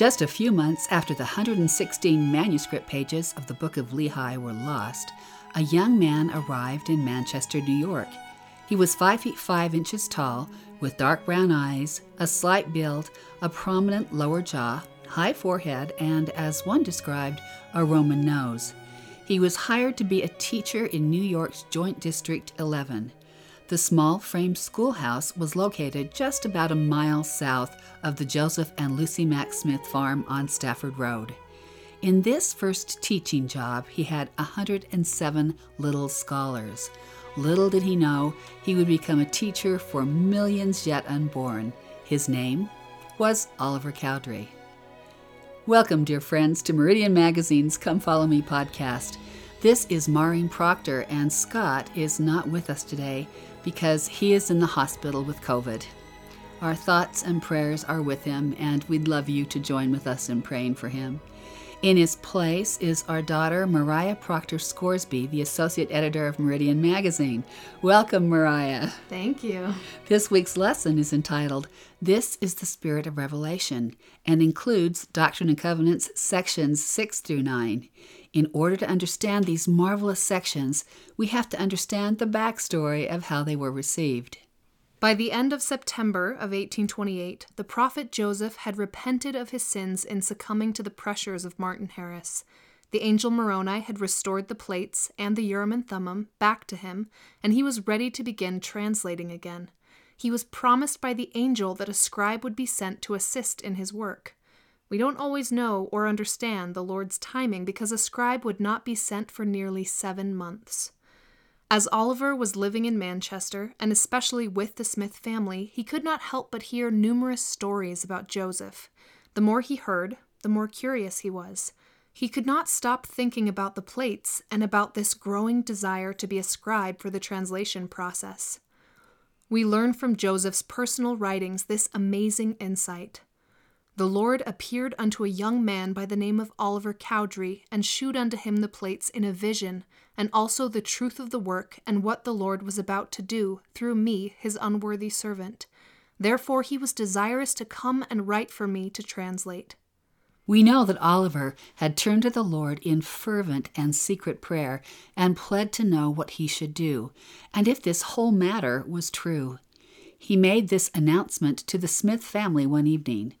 Just a few months after the 116 manuscript pages of the Book of Lehi were lost, a young man arrived in Manchester, New York. He was 5 feet 5 inches tall, with dark brown eyes, a slight build, a prominent lower jaw, high forehead, and, as one described, a Roman nose. He was hired to be a teacher in New York's Joint District 11. The small frame schoolhouse was located just about a mile south of the Joseph and Lucy Mack Smith farm on Stafford Road. In this first teaching job, he had 107 little scholars. Little did he know he would become a teacher for millions yet unborn. His name was Oliver Cowdery. Welcome, dear friends, to Meridian Magazine's Come Follow Me podcast. This is Maureen Proctor, and Scott is not with us today because he is in the hospital with COVID. Our thoughts and prayers are with him, and we'd love you to join with us in praying for him. In his place is our daughter, Mariah Proctor Scoresby, the associate editor of Meridian Magazine. Welcome, Mariah. Thank you. This week's lesson is entitled, This is the Spirit of Revelation, and includes Doctrine and Covenants sections 6 through 9. In order to understand these marvelous sections, we have to understand the backstory of how they were received. By the end of September of 1828, the prophet Joseph had repented of his sins in succumbing to the pressures of Martin Harris. The angel Moroni had restored the plates and the Urim and Thummim back to him, and he was ready to begin translating again. He was promised by the angel that a scribe would be sent to assist in his work. We don't always know or understand the Lord's timing because a scribe would not be sent for nearly seven months. As Oliver was living in Manchester, and especially with the Smith family, he could not help but hear numerous stories about Joseph. The more he heard, the more curious he was. He could not stop thinking about the plates and about this growing desire to be a scribe for the translation process. We learn from Joseph's personal writings this amazing insight. The Lord appeared unto a young man by the name of Oliver Cowdery, and shewed unto him the plates in a vision, and also the truth of the work, and what the Lord was about to do, through me, his unworthy servant. Therefore he was desirous to come and write for me to translate. We know that Oliver had turned to the Lord in fervent and secret prayer and pled to know what he should do, and if this whole matter was true. He made this announcement to the Smith family one evening.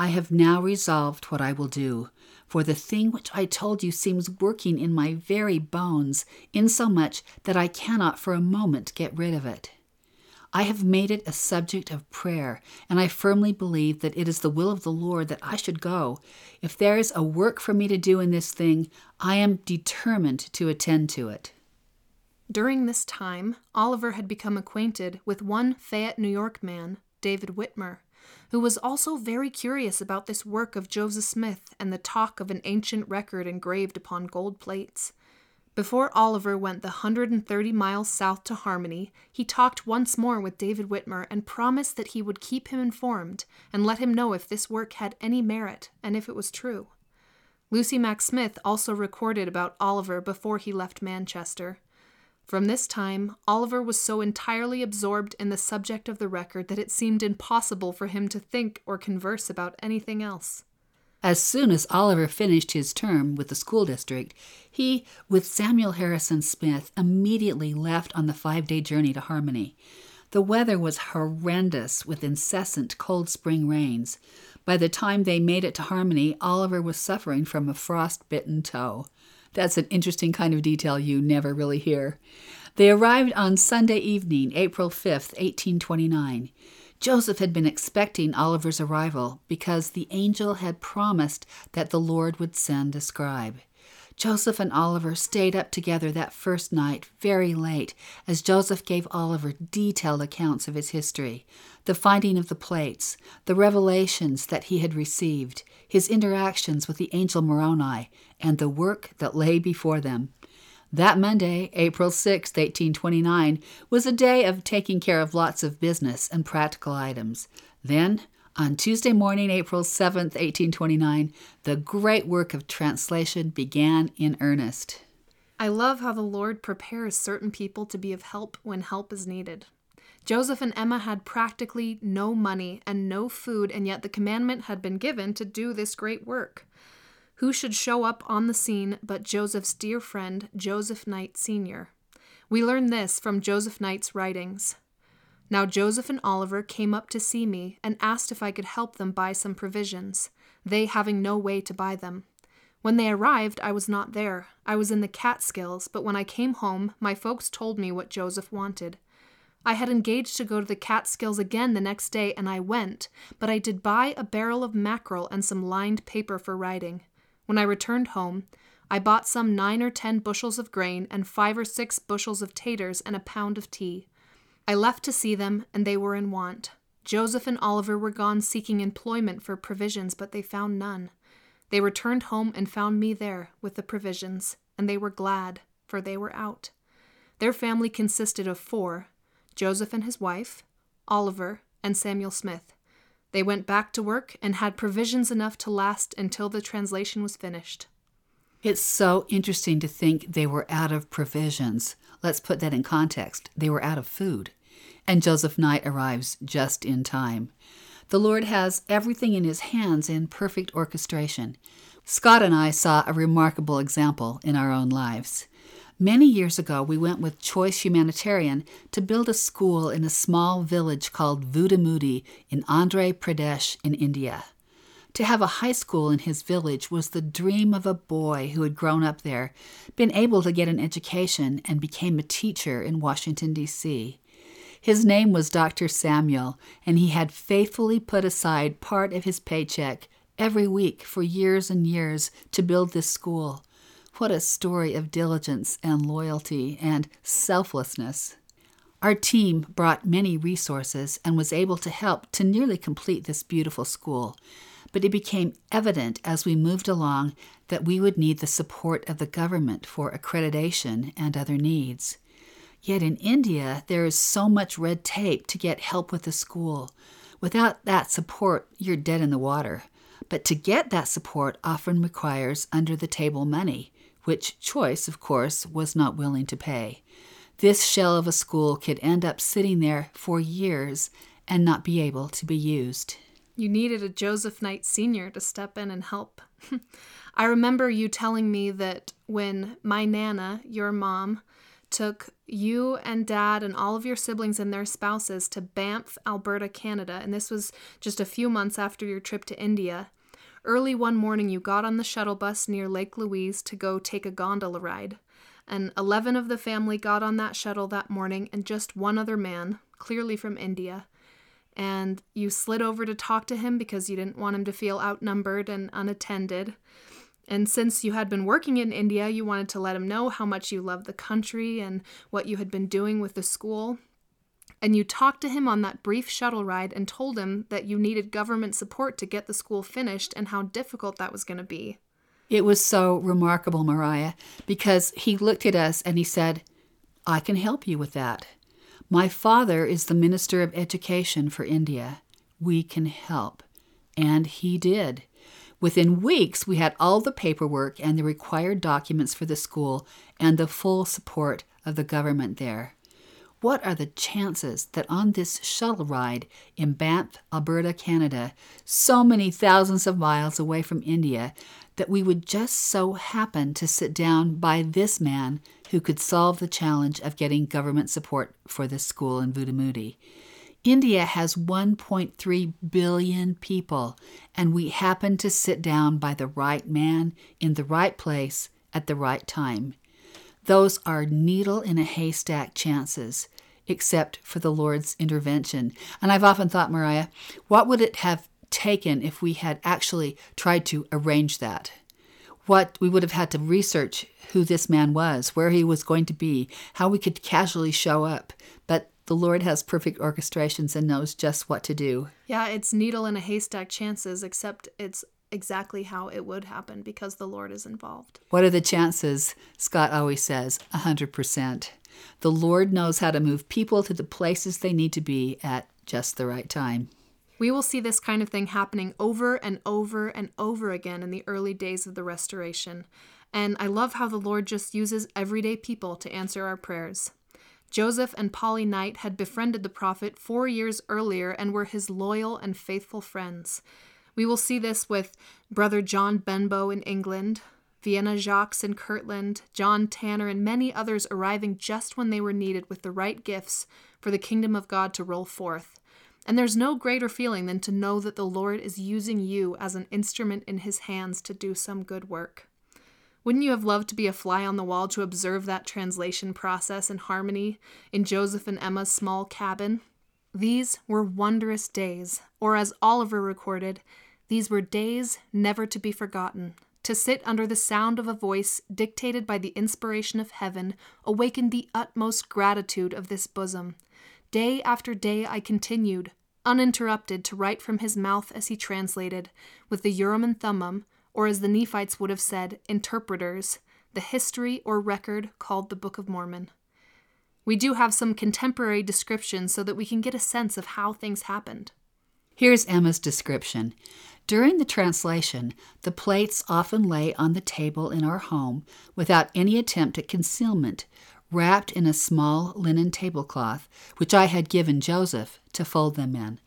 I have now resolved what I will do, for the thing which I told you seems working in my very bones, insomuch that I cannot for a moment get rid of it. I have made it a subject of prayer, and I firmly believe that it is the will of the Lord that I should go. If there is a work for me to do in this thing, I am determined to attend to it. During this time, Oliver had become acquainted with one Fayette, New York man, David Whitmer who was also very curious about this work of Joseph Smith and the talk of an ancient record engraved upon gold plates. Before Oliver went the 130 miles south to Harmony, he talked once more with David Whitmer and promised that he would keep him informed and let him know if this work had any merit and if it was true. Lucy Mack Smith also recorded about Oliver before he left Manchester. From this time, Oliver was so entirely absorbed in the subject of the record that it seemed impossible for him to think or converse about anything else. As soon as Oliver finished his term with the school district, he, with Samuel Harrison Smith, immediately left on the five day journey to Harmony. The weather was horrendous with incessant cold spring rains. By the time they made it to Harmony, Oliver was suffering from a frost bitten toe. That's an interesting kind of detail you never really hear. They arrived on Sunday evening, April 5th, 1829. Joseph had been expecting Oliver's arrival because the angel had promised that the Lord would send a scribe. Joseph and Oliver stayed up together that first night very late as Joseph gave Oliver detailed accounts of his history, the finding of the plates, the revelations that he had received, his interactions with the angel Moroni, and the work that lay before them. That Monday, April 6, 1829, was a day of taking care of lots of business and practical items. Then, on Tuesday morning, April 7, 1829, the great work of translation began in earnest. I love how the Lord prepares certain people to be of help when help is needed. Joseph and Emma had practically no money and no food, and yet the commandment had been given to do this great work. Who should show up on the scene but Joseph's dear friend, Joseph Knight Sr.? We learn this from Joseph Knight's writings. Now Joseph and Oliver came up to see me and asked if I could help them buy some provisions, they having no way to buy them. When they arrived, I was not there. I was in the Catskills, but when I came home, my folks told me what Joseph wanted. I had engaged to go to the Catskills again the next day, and I went, but I did buy a barrel of mackerel and some lined paper for writing. When I returned home, I bought some nine or ten bushels of grain and five or six bushels of taters and a pound of tea. I left to see them, and they were in want. Joseph and Oliver were gone seeking employment for provisions, but they found none. They returned home and found me there with the provisions, and they were glad, for they were out. Their family consisted of four Joseph and his wife, Oliver, and Samuel Smith. They went back to work and had provisions enough to last until the translation was finished. It's so interesting to think they were out of provisions. Let's put that in context. They were out of food. And Joseph Knight arrives just in time. The Lord has everything in His hands in perfect orchestration. Scott and I saw a remarkable example in our own lives. Many years ago, we went with Choice Humanitarian to build a school in a small village called Vudamudi in Andhra Pradesh in India. To have a high school in his village was the dream of a boy who had grown up there, been able to get an education, and became a teacher in Washington, D.C. His name was Dr. Samuel, and he had faithfully put aside part of his paycheck every week for years and years to build this school. What a story of diligence and loyalty and selflessness. Our team brought many resources and was able to help to nearly complete this beautiful school, but it became evident as we moved along that we would need the support of the government for accreditation and other needs. Yet in India, there is so much red tape to get help with the school. Without that support, you're dead in the water. But to get that support often requires under the table money, which Choice, of course, was not willing to pay. This shell of a school could end up sitting there for years and not be able to be used. You needed a Joseph Knight Sr. to step in and help. I remember you telling me that when my Nana, your mom, took you and dad and all of your siblings and their spouses to Banff, Alberta, Canada, and this was just a few months after your trip to India. Early one morning, you got on the shuttle bus near Lake Louise to go take a gondola ride. And 11 of the family got on that shuttle that morning, and just one other man, clearly from India. And you slid over to talk to him because you didn't want him to feel outnumbered and unattended. And since you had been working in India, you wanted to let him know how much you loved the country and what you had been doing with the school. And you talked to him on that brief shuttle ride and told him that you needed government support to get the school finished and how difficult that was going to be. It was so remarkable, Mariah, because he looked at us and he said, I can help you with that. My father is the Minister of Education for India. We can help. And he did. Within weeks, we had all the paperwork and the required documents for the school and the full support of the government there. What are the chances that on this shuttle ride in Banff, Alberta, Canada, so many thousands of miles away from India, that we would just so happen to sit down by this man who could solve the challenge of getting government support for this school in Vudamudi? India has 1.3 billion people, and we happen to sit down by the right man in the right place at the right time. Those are needle in a haystack chances, except for the Lord's intervention. And I've often thought, Mariah, what would it have taken if we had actually tried to arrange that? What we would have had to research who this man was, where he was going to be, how we could casually show up. But the Lord has perfect orchestrations and knows just what to do. Yeah, it's needle in a haystack chances, except it's exactly how it would happen because the Lord is involved. What are the chances? Scott always says 100%. The Lord knows how to move people to the places they need to be at just the right time. We will see this kind of thing happening over and over and over again in the early days of the restoration. And I love how the Lord just uses everyday people to answer our prayers. Joseph and Polly Knight had befriended the prophet four years earlier and were his loyal and faithful friends. We will see this with Brother John Benbow in England, Vienna Jacques in Kirtland, John Tanner, and many others arriving just when they were needed with the right gifts for the kingdom of God to roll forth. And there's no greater feeling than to know that the Lord is using you as an instrument in his hands to do some good work. Wouldn't you have loved to be a fly on the wall to observe that translation process in harmony in Joseph and Emma's small cabin? These were wondrous days, or as Oliver recorded, these were days never to be forgotten. To sit under the sound of a voice dictated by the inspiration of heaven awakened the utmost gratitude of this bosom. Day after day I continued, uninterrupted, to write from his mouth as he translated, with the Urim and Thummim, or as the Nephites would have said, interpreters, the history or record called the Book of Mormon. We do have some contemporary descriptions so that we can get a sense of how things happened. Here's Emma's description. During the translation, the plates often lay on the table in our home without any attempt at concealment, wrapped in a small linen tablecloth, which I had given Joseph to fold them in.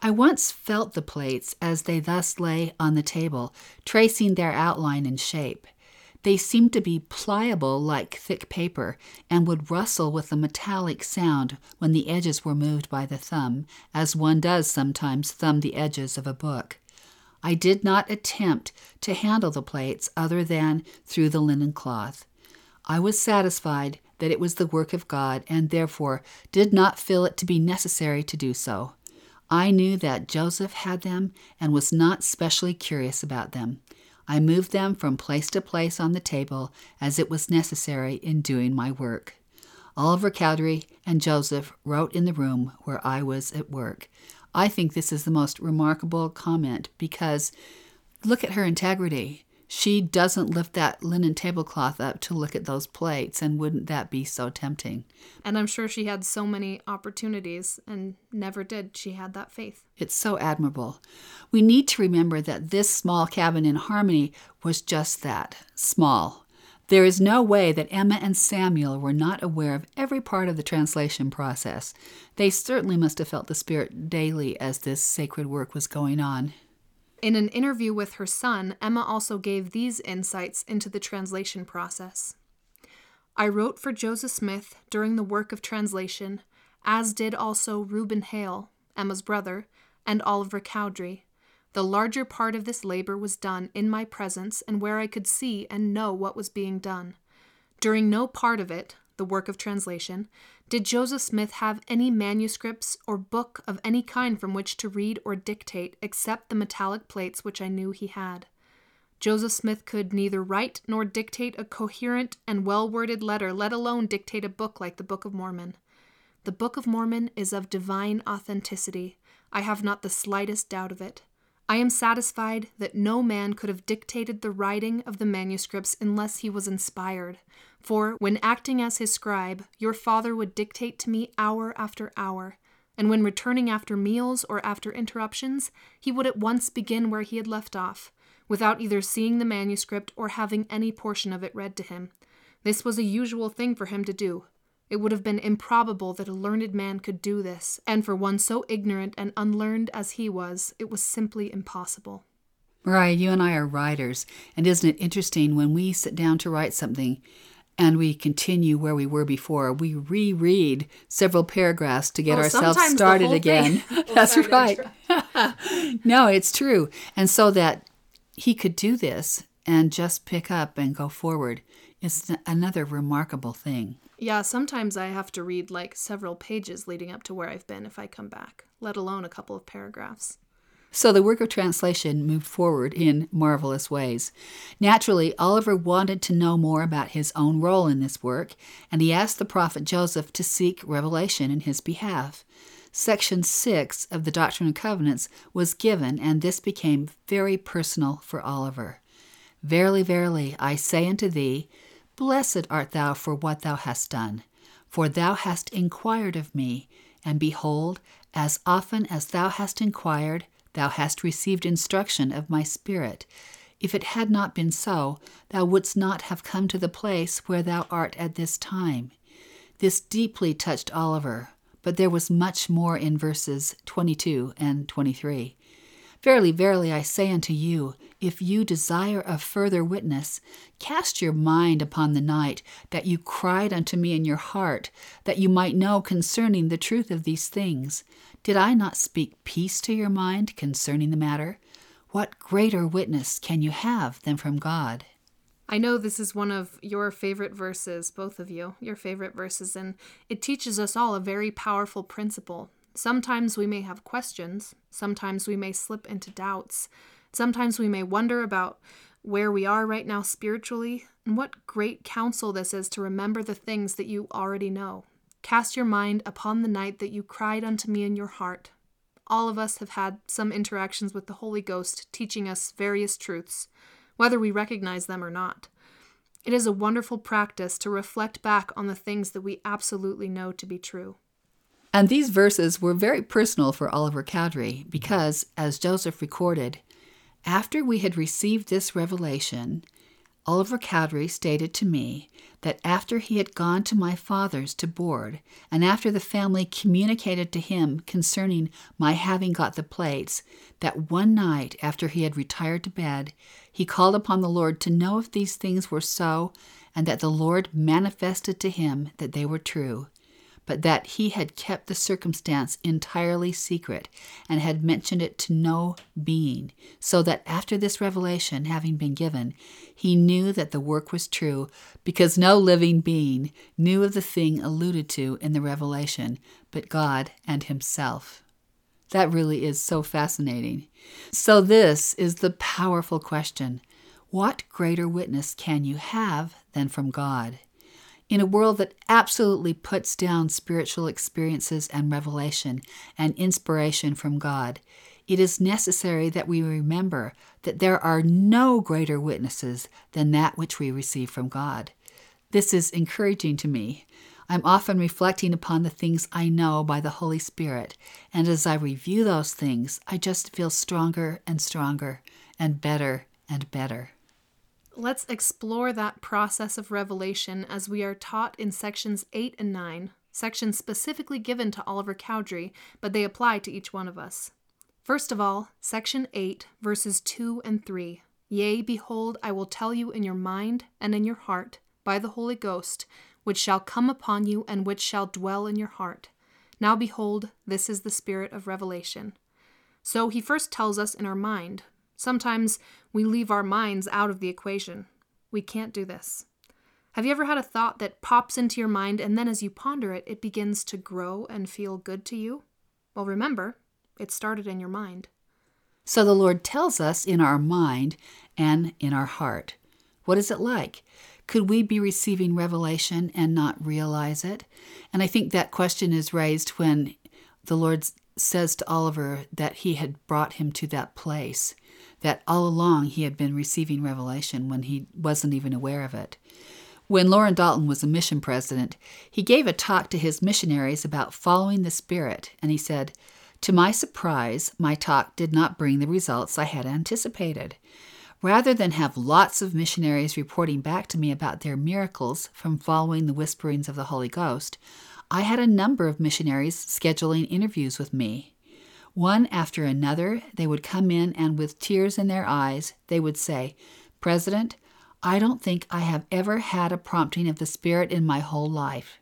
I once felt the plates as they thus lay on the table, tracing their outline and shape. They seemed to be pliable like thick paper and would rustle with a metallic sound when the edges were moved by the thumb, as one does sometimes thumb the edges of a book. I did not attempt to handle the plates other than through the linen cloth. I was satisfied that it was the work of God and therefore did not feel it to be necessary to do so. I knew that Joseph had them and was not specially curious about them. I moved them from place to place on the table as it was necessary in doing my work. Oliver Cowdery and Joseph wrote in the room where I was at work. I think this is the most remarkable comment because look at her integrity she doesn't lift that linen tablecloth up to look at those plates, and wouldn't that be so tempting? And I'm sure she had so many opportunities and never did. She had that faith. It's so admirable. We need to remember that this small cabin in Harmony was just that small. There is no way that Emma and Samuel were not aware of every part of the translation process. They certainly must have felt the Spirit daily as this sacred work was going on. In an interview with her son, Emma also gave these insights into the translation process. I wrote for Joseph Smith during the work of translation, as did also Reuben Hale, Emma's brother, and Oliver Cowdery. The larger part of this labor was done in my presence and where I could see and know what was being done. During no part of it, the work of translation, did Joseph Smith have any manuscripts or book of any kind from which to read or dictate except the metallic plates which I knew he had? Joseph Smith could neither write nor dictate a coherent and well worded letter, let alone dictate a book like the Book of Mormon. The Book of Mormon is of divine authenticity. I have not the slightest doubt of it. I am satisfied that no man could have dictated the writing of the manuscripts unless he was inspired. For, when acting as his scribe, your father would dictate to me hour after hour, and when returning after meals or after interruptions, he would at once begin where he had left off, without either seeing the manuscript or having any portion of it read to him. This was a usual thing for him to do, it would have been improbable that a learned man could do this, and for one so ignorant and unlearned as he was, it was simply impossible. Mariah, you and I are writers, and isn't it interesting when we sit down to write something and we continue where we were before, we reread several paragraphs to get oh, ourselves started again. That's right. no, it's true. And so that he could do this and just pick up and go forward is another remarkable thing. Yeah, sometimes I have to read like several pages leading up to where I've been if I come back, let alone a couple of paragraphs. So the work of translation moved forward in marvelous ways. Naturally, Oliver wanted to know more about his own role in this work, and he asked the prophet Joseph to seek revelation in his behalf. Section 6 of the Doctrine and Covenants was given, and this became very personal for Oliver. Verily, verily, I say unto thee, Blessed art thou for what thou hast done, for thou hast inquired of me, and behold, as often as thou hast inquired, thou hast received instruction of my Spirit. If it had not been so, thou wouldst not have come to the place where thou art at this time. This deeply touched Oliver, but there was much more in verses 22 and 23. Verily, verily, I say unto you, if you desire a further witness, cast your mind upon the night that you cried unto me in your heart, that you might know concerning the truth of these things. Did I not speak peace to your mind concerning the matter? What greater witness can you have than from God? I know this is one of your favorite verses, both of you, your favorite verses, and it teaches us all a very powerful principle. Sometimes we may have questions, sometimes we may slip into doubts, sometimes we may wonder about where we are right now spiritually, and what great counsel this is to remember the things that you already know. Cast your mind upon the night that you cried unto me in your heart. All of us have had some interactions with the Holy Ghost teaching us various truths whether we recognize them or not. It is a wonderful practice to reflect back on the things that we absolutely know to be true. And these verses were very personal for Oliver Cowdery because, as Joseph recorded, after we had received this revelation, Oliver Cowdery stated to me that after he had gone to my father's to board, and after the family communicated to him concerning my having got the plates, that one night after he had retired to bed, he called upon the Lord to know if these things were so, and that the Lord manifested to him that they were true but that he had kept the circumstance entirely secret and had mentioned it to no being, so that after this revelation having been given, he knew that the work was true, because no living being knew of the thing alluded to in the revelation but God and himself. That really is so fascinating. So, this is the powerful question What greater witness can you have than from God? In a world that absolutely puts down spiritual experiences and revelation and inspiration from God, it is necessary that we remember that there are no greater witnesses than that which we receive from God. This is encouraging to me. I'm often reflecting upon the things I know by the Holy Spirit, and as I review those things, I just feel stronger and stronger and better and better. Let's explore that process of revelation as we are taught in sections 8 and 9, sections specifically given to Oliver Cowdery, but they apply to each one of us. First of all, section 8, verses 2 and 3. Yea, behold, I will tell you in your mind and in your heart, by the Holy Ghost, which shall come upon you and which shall dwell in your heart. Now behold, this is the spirit of revelation. So he first tells us in our mind, Sometimes we leave our minds out of the equation. We can't do this. Have you ever had a thought that pops into your mind and then as you ponder it, it begins to grow and feel good to you? Well, remember, it started in your mind. So the Lord tells us in our mind and in our heart. What is it like? Could we be receiving revelation and not realize it? And I think that question is raised when the Lord says to Oliver that he had brought him to that place that all along he had been receiving revelation when he wasn't even aware of it. When Loren Dalton was a mission president, he gave a talk to his missionaries about following the Spirit, and he said, To my surprise, my talk did not bring the results I had anticipated. Rather than have lots of missionaries reporting back to me about their miracles from following the whisperings of the Holy Ghost, I had a number of missionaries scheduling interviews with me. One after another, they would come in and with tears in their eyes, they would say, President, I don't think I have ever had a prompting of the Spirit in my whole life.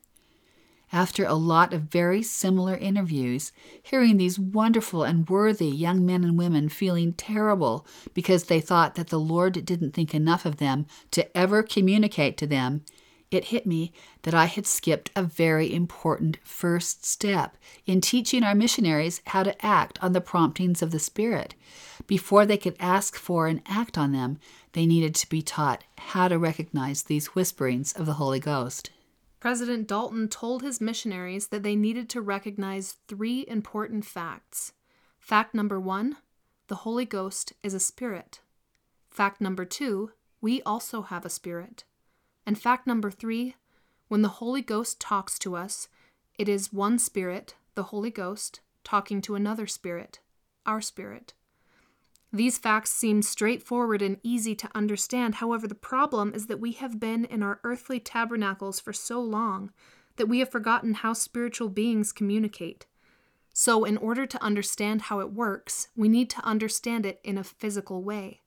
After a lot of very similar interviews, hearing these wonderful and worthy young men and women feeling terrible because they thought that the Lord didn't think enough of them to ever communicate to them, it hit me that I had skipped a very important first step in teaching our missionaries how to act on the promptings of the Spirit. Before they could ask for and act on them, they needed to be taught how to recognize these whisperings of the Holy Ghost. President Dalton told his missionaries that they needed to recognize three important facts. Fact number one the Holy Ghost is a spirit. Fact number two we also have a spirit. And fact number three when the Holy Ghost talks to us, it is one Spirit, the Holy Ghost, talking to another Spirit, our Spirit. These facts seem straightforward and easy to understand. However, the problem is that we have been in our earthly tabernacles for so long that we have forgotten how spiritual beings communicate. So, in order to understand how it works, we need to understand it in a physical way.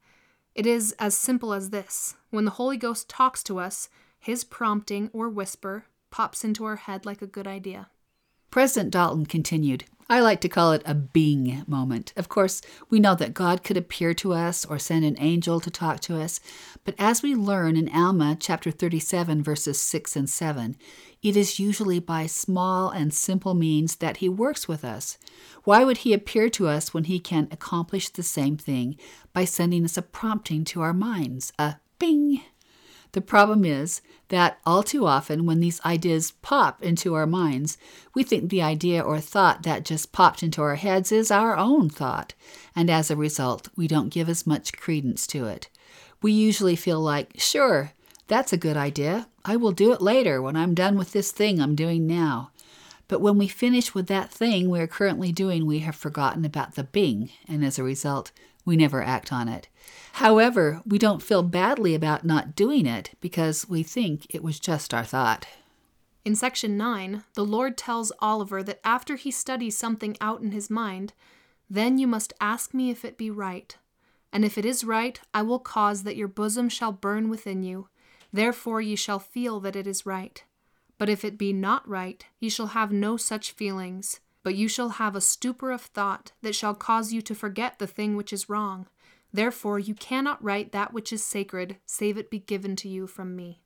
It is as simple as this when the Holy Ghost talks to us, his prompting or whisper pops into our head like a good idea. President Dalton continued, I like to call it a bing moment. Of course, we know that God could appear to us or send an angel to talk to us, but as we learn in Alma chapter 37 verses 6 and 7, it is usually by small and simple means that he works with us. Why would he appear to us when he can accomplish the same thing by sending us a prompting to our minds, a bing? The problem is that all too often, when these ideas pop into our minds, we think the idea or thought that just popped into our heads is our own thought, and as a result, we don't give as much credence to it. We usually feel like, sure, that's a good idea. I will do it later when I'm done with this thing I'm doing now. But when we finish with that thing we are currently doing, we have forgotten about the bing, and as a result, we never act on it. However, we don't feel badly about not doing it because we think it was just our thought. In section 9, the Lord tells Oliver that after he studies something out in his mind, then you must ask me if it be right. And if it is right, I will cause that your bosom shall burn within you. Therefore ye shall feel that it is right. But if it be not right, ye shall have no such feelings but you shall have a stupor of thought that shall cause you to forget the thing which is wrong. Therefore you cannot write that which is sacred, save it be given to you from me.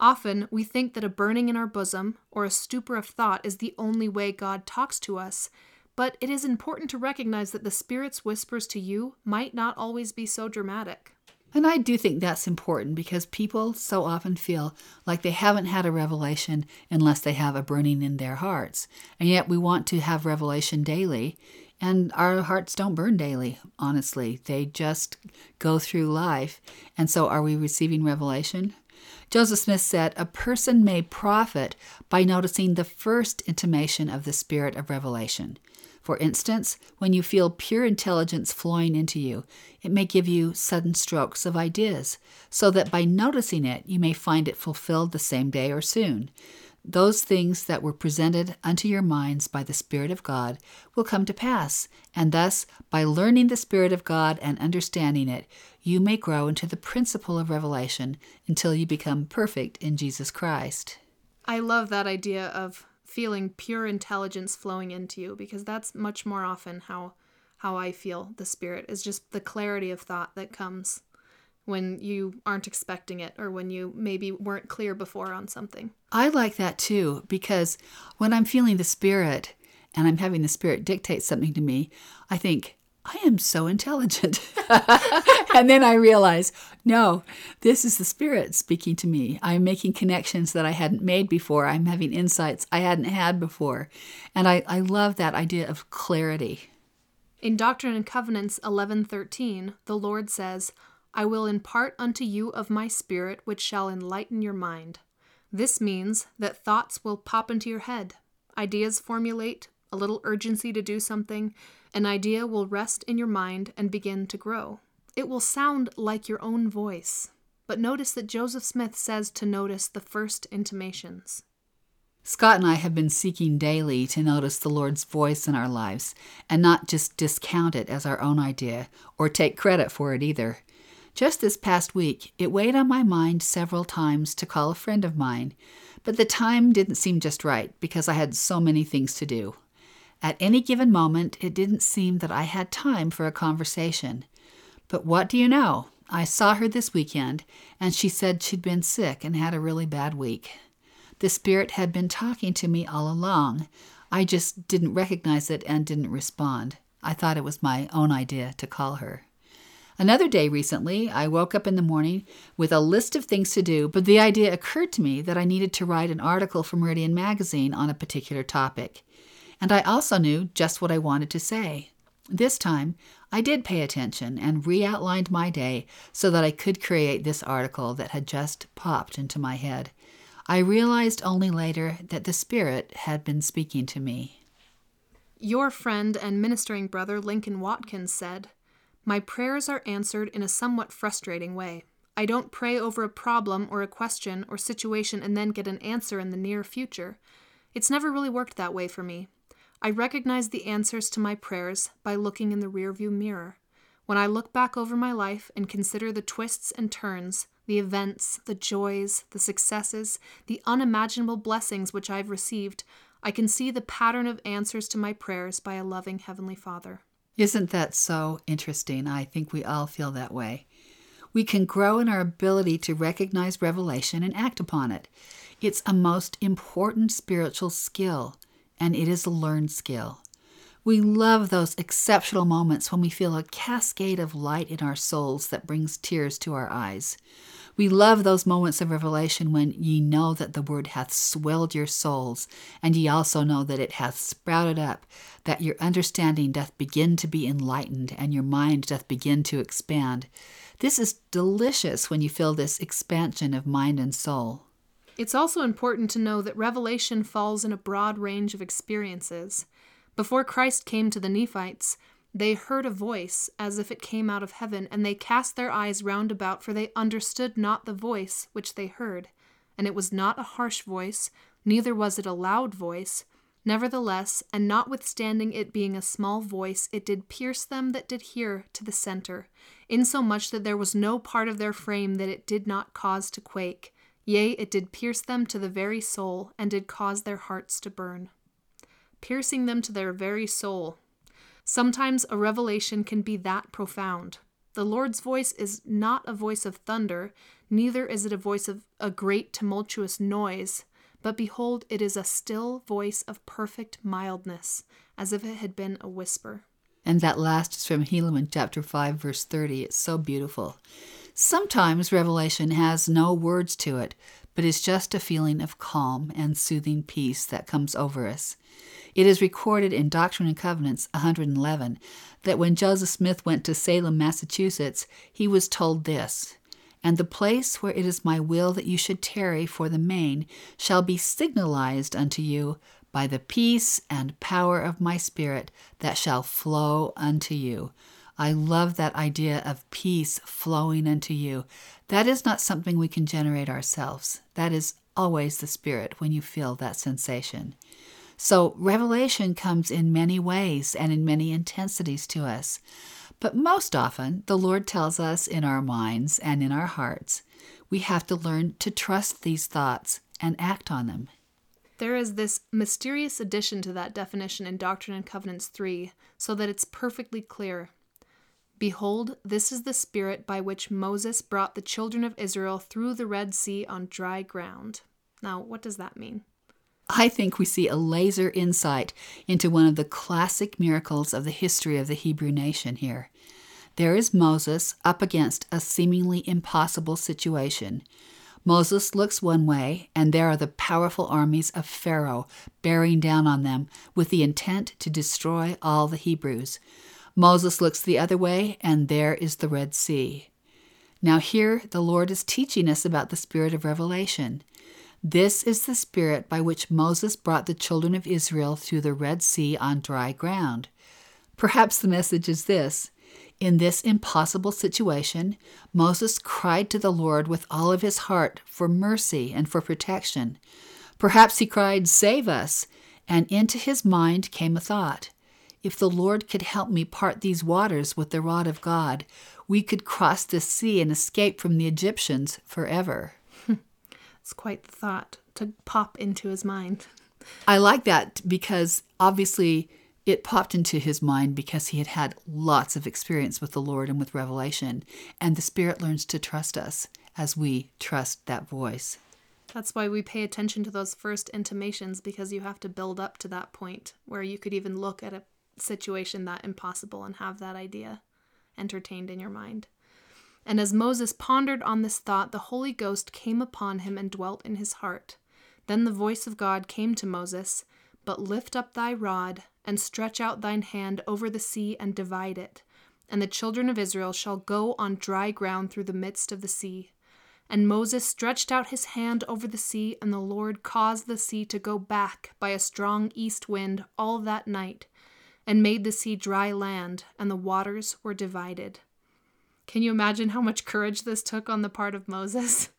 Often we think that a burning in our bosom or a stupor of thought is the only way God talks to us, but it is important to recognize that the Spirit's whispers to you might not always be so dramatic. And I do think that's important because people so often feel like they haven't had a revelation unless they have a burning in their hearts. And yet we want to have revelation daily, and our hearts don't burn daily, honestly. They just go through life. And so are we receiving revelation? Joseph Smith said, A person may profit by noticing the first intimation of the spirit of revelation. For instance, when you feel pure intelligence flowing into you, it may give you sudden strokes of ideas, so that by noticing it, you may find it fulfilled the same day or soon. Those things that were presented unto your minds by the Spirit of God will come to pass, and thus, by learning the Spirit of God and understanding it, you may grow into the principle of revelation until you become perfect in Jesus Christ. I love that idea of feeling pure intelligence flowing into you because that's much more often how how I feel the spirit is just the clarity of thought that comes when you aren't expecting it or when you maybe weren't clear before on something. I like that too because when I'm feeling the spirit and I'm having the spirit dictate something to me, I think I am so intelligent. and then I realize, no, this is the Spirit speaking to me. I'm making connections that I hadn't made before. I'm having insights I hadn't had before. And I, I love that idea of clarity. In Doctrine and Covenants 11:13, the Lord says, "I will impart unto you of my spirit which shall enlighten your mind." This means that thoughts will pop into your head, ideas formulate, a little urgency to do something, an idea will rest in your mind and begin to grow. It will sound like your own voice. But notice that Joseph Smith says to notice the first intimations. Scott and I have been seeking daily to notice the Lord's voice in our lives and not just discount it as our own idea or take credit for it either. Just this past week, it weighed on my mind several times to call a friend of mine, but the time didn't seem just right because I had so many things to do. At any given moment, it didn't seem that I had time for a conversation. But what do you know? I saw her this weekend, and she said she'd been sick and had a really bad week. The Spirit had been talking to me all along. I just didn't recognize it and didn't respond. I thought it was my own idea to call her. Another day recently, I woke up in the morning with a list of things to do, but the idea occurred to me that I needed to write an article for Meridian Magazine on a particular topic and I also knew just what I wanted to say. This time, I did pay attention and re outlined my day so that I could create this article that had just popped into my head. I realized only later that the Spirit had been speaking to me. Your friend and ministering brother Lincoln Watkins said, My prayers are answered in a somewhat frustrating way. I don't pray over a problem or a question or situation and then get an answer in the near future. It's never really worked that way for me. I recognize the answers to my prayers by looking in the rearview mirror. When I look back over my life and consider the twists and turns, the events, the joys, the successes, the unimaginable blessings which I've received, I can see the pattern of answers to my prayers by a loving Heavenly Father. Isn't that so interesting? I think we all feel that way. We can grow in our ability to recognize revelation and act upon it. It's a most important spiritual skill, and it is a learned skill. We love those exceptional moments when we feel a cascade of light in our souls that brings tears to our eyes. We love those moments of revelation when ye know that the word hath swelled your souls, and ye also know that it hath sprouted up, that your understanding doth begin to be enlightened, and your mind doth begin to expand. This is delicious when you feel this expansion of mind and soul. It's also important to know that revelation falls in a broad range of experiences. Before Christ came to the Nephites, they heard a voice as if it came out of heaven, and they cast their eyes round about, for they understood not the voice which they heard. And it was not a harsh voice, neither was it a loud voice. Nevertheless, and notwithstanding it being a small voice, it did pierce them that did hear to the centre, insomuch that there was no part of their frame that it did not cause to quake. Yea, it did pierce them to the very soul, and did cause their hearts to burn. Piercing them to their very soul. Sometimes a revelation can be that profound. The Lord's voice is not a voice of thunder, neither is it a voice of a great tumultuous noise, but behold, it is a still voice of perfect mildness, as if it had been a whisper. And that last is from Helaman chapter 5, verse 30. It's so beautiful. Sometimes revelation has no words to it, but is just a feeling of calm and soothing peace that comes over us. It is recorded in Doctrine and Covenants 111 that when Joseph Smith went to Salem, Massachusetts, he was told this And the place where it is my will that you should tarry for the main shall be signalized unto you by the peace and power of my Spirit that shall flow unto you. I love that idea of peace flowing unto you. That is not something we can generate ourselves. That is always the Spirit when you feel that sensation. So, revelation comes in many ways and in many intensities to us. But most often, the Lord tells us in our minds and in our hearts, we have to learn to trust these thoughts and act on them. There is this mysterious addition to that definition in Doctrine and Covenants 3, so that it's perfectly clear. Behold, this is the Spirit by which Moses brought the children of Israel through the Red Sea on dry ground. Now, what does that mean? I think we see a laser insight into one of the classic miracles of the history of the Hebrew nation here. There is Moses up against a seemingly impossible situation. Moses looks one way, and there are the powerful armies of Pharaoh bearing down on them with the intent to destroy all the Hebrews. Moses looks the other way, and there is the Red Sea. Now, here the Lord is teaching us about the spirit of revelation. This is the spirit by which Moses brought the children of Israel through the Red Sea on dry ground. Perhaps the message is this In this impossible situation, Moses cried to the Lord with all of his heart for mercy and for protection. Perhaps he cried, Save us! And into his mind came a thought If the Lord could help me part these waters with the rod of God, we could cross this sea and escape from the Egyptians forever. It's quite the thought to pop into his mind. I like that because obviously it popped into his mind because he had had lots of experience with the Lord and with revelation. And the Spirit learns to trust us as we trust that voice. That's why we pay attention to those first intimations because you have to build up to that point where you could even look at a situation that impossible and have that idea entertained in your mind. And as Moses pondered on this thought, the Holy Ghost came upon him and dwelt in his heart. Then the voice of God came to Moses But lift up thy rod, and stretch out thine hand over the sea, and divide it. And the children of Israel shall go on dry ground through the midst of the sea. And Moses stretched out his hand over the sea, and the Lord caused the sea to go back by a strong east wind all that night, and made the sea dry land, and the waters were divided. Can you imagine how much courage this took on the part of Moses?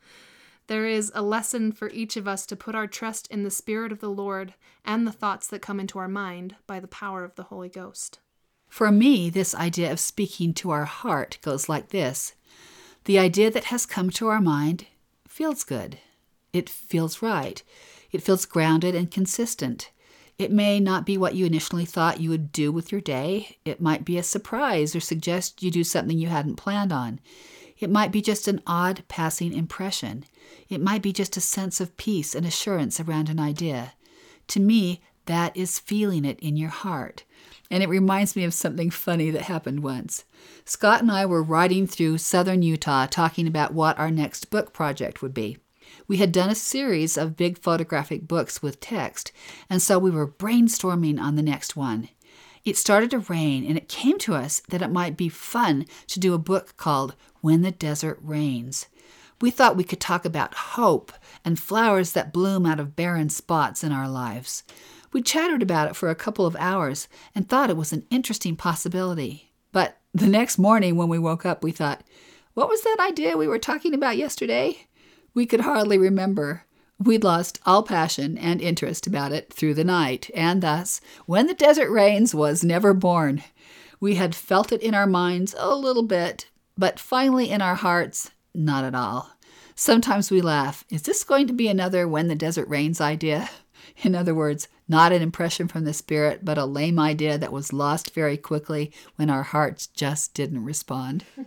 There is a lesson for each of us to put our trust in the Spirit of the Lord and the thoughts that come into our mind by the power of the Holy Ghost. For me, this idea of speaking to our heart goes like this The idea that has come to our mind feels good. It feels right. It feels grounded and consistent. It may not be what you initially thought you would do with your day. It might be a surprise or suggest you do something you hadn't planned on. It might be just an odd passing impression. It might be just a sense of peace and assurance around an idea. To me, that is feeling it in your heart. And it reminds me of something funny that happened once. Scott and I were riding through southern Utah talking about what our next book project would be. We had done a series of big photographic books with text, and so we were brainstorming on the next one. It started to rain, and it came to us that it might be fun to do a book called When the Desert Rains. We thought we could talk about hope and flowers that bloom out of barren spots in our lives. We chattered about it for a couple of hours and thought it was an interesting possibility. But the next morning when we woke up, we thought, what was that idea we were talking about yesterday? We could hardly remember. We'd lost all passion and interest about it through the night, and thus, When the Desert Rains was never born. We had felt it in our minds a little bit, but finally in our hearts, not at all. Sometimes we laugh. Is this going to be another When the Desert Rains idea? In other words, not an impression from the Spirit, but a lame idea that was lost very quickly when our hearts just didn't respond.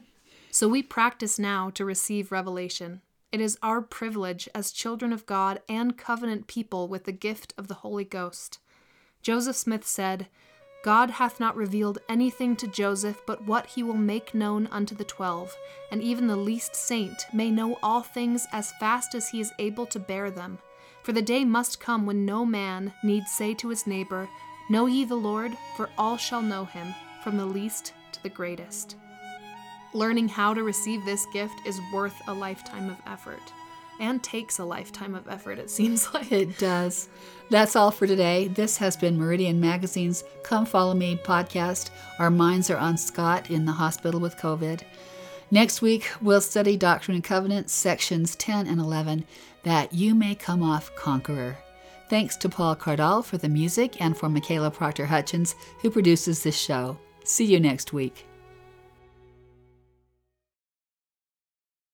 So we practice now to receive revelation. It is our privilege as children of God and covenant people with the gift of the Holy Ghost. Joseph Smith said, God hath not revealed anything to Joseph but what he will make known unto the twelve, and even the least saint may know all things as fast as he is able to bear them. For the day must come when no man need say to his neighbor, Know ye the Lord? For all shall know him, from the least to the greatest. Learning how to receive this gift is worth a lifetime of effort. And takes a lifetime of effort, it seems like. It does. That's all for today. This has been Meridian Magazine's Come Follow Me podcast. Our minds are on Scott in the hospital with COVID. Next week, we'll study Doctrine and Covenants, sections 10 and 11, that you may come off conqueror. Thanks to Paul Cardall for the music and for Michaela Proctor Hutchins, who produces this show. See you next week.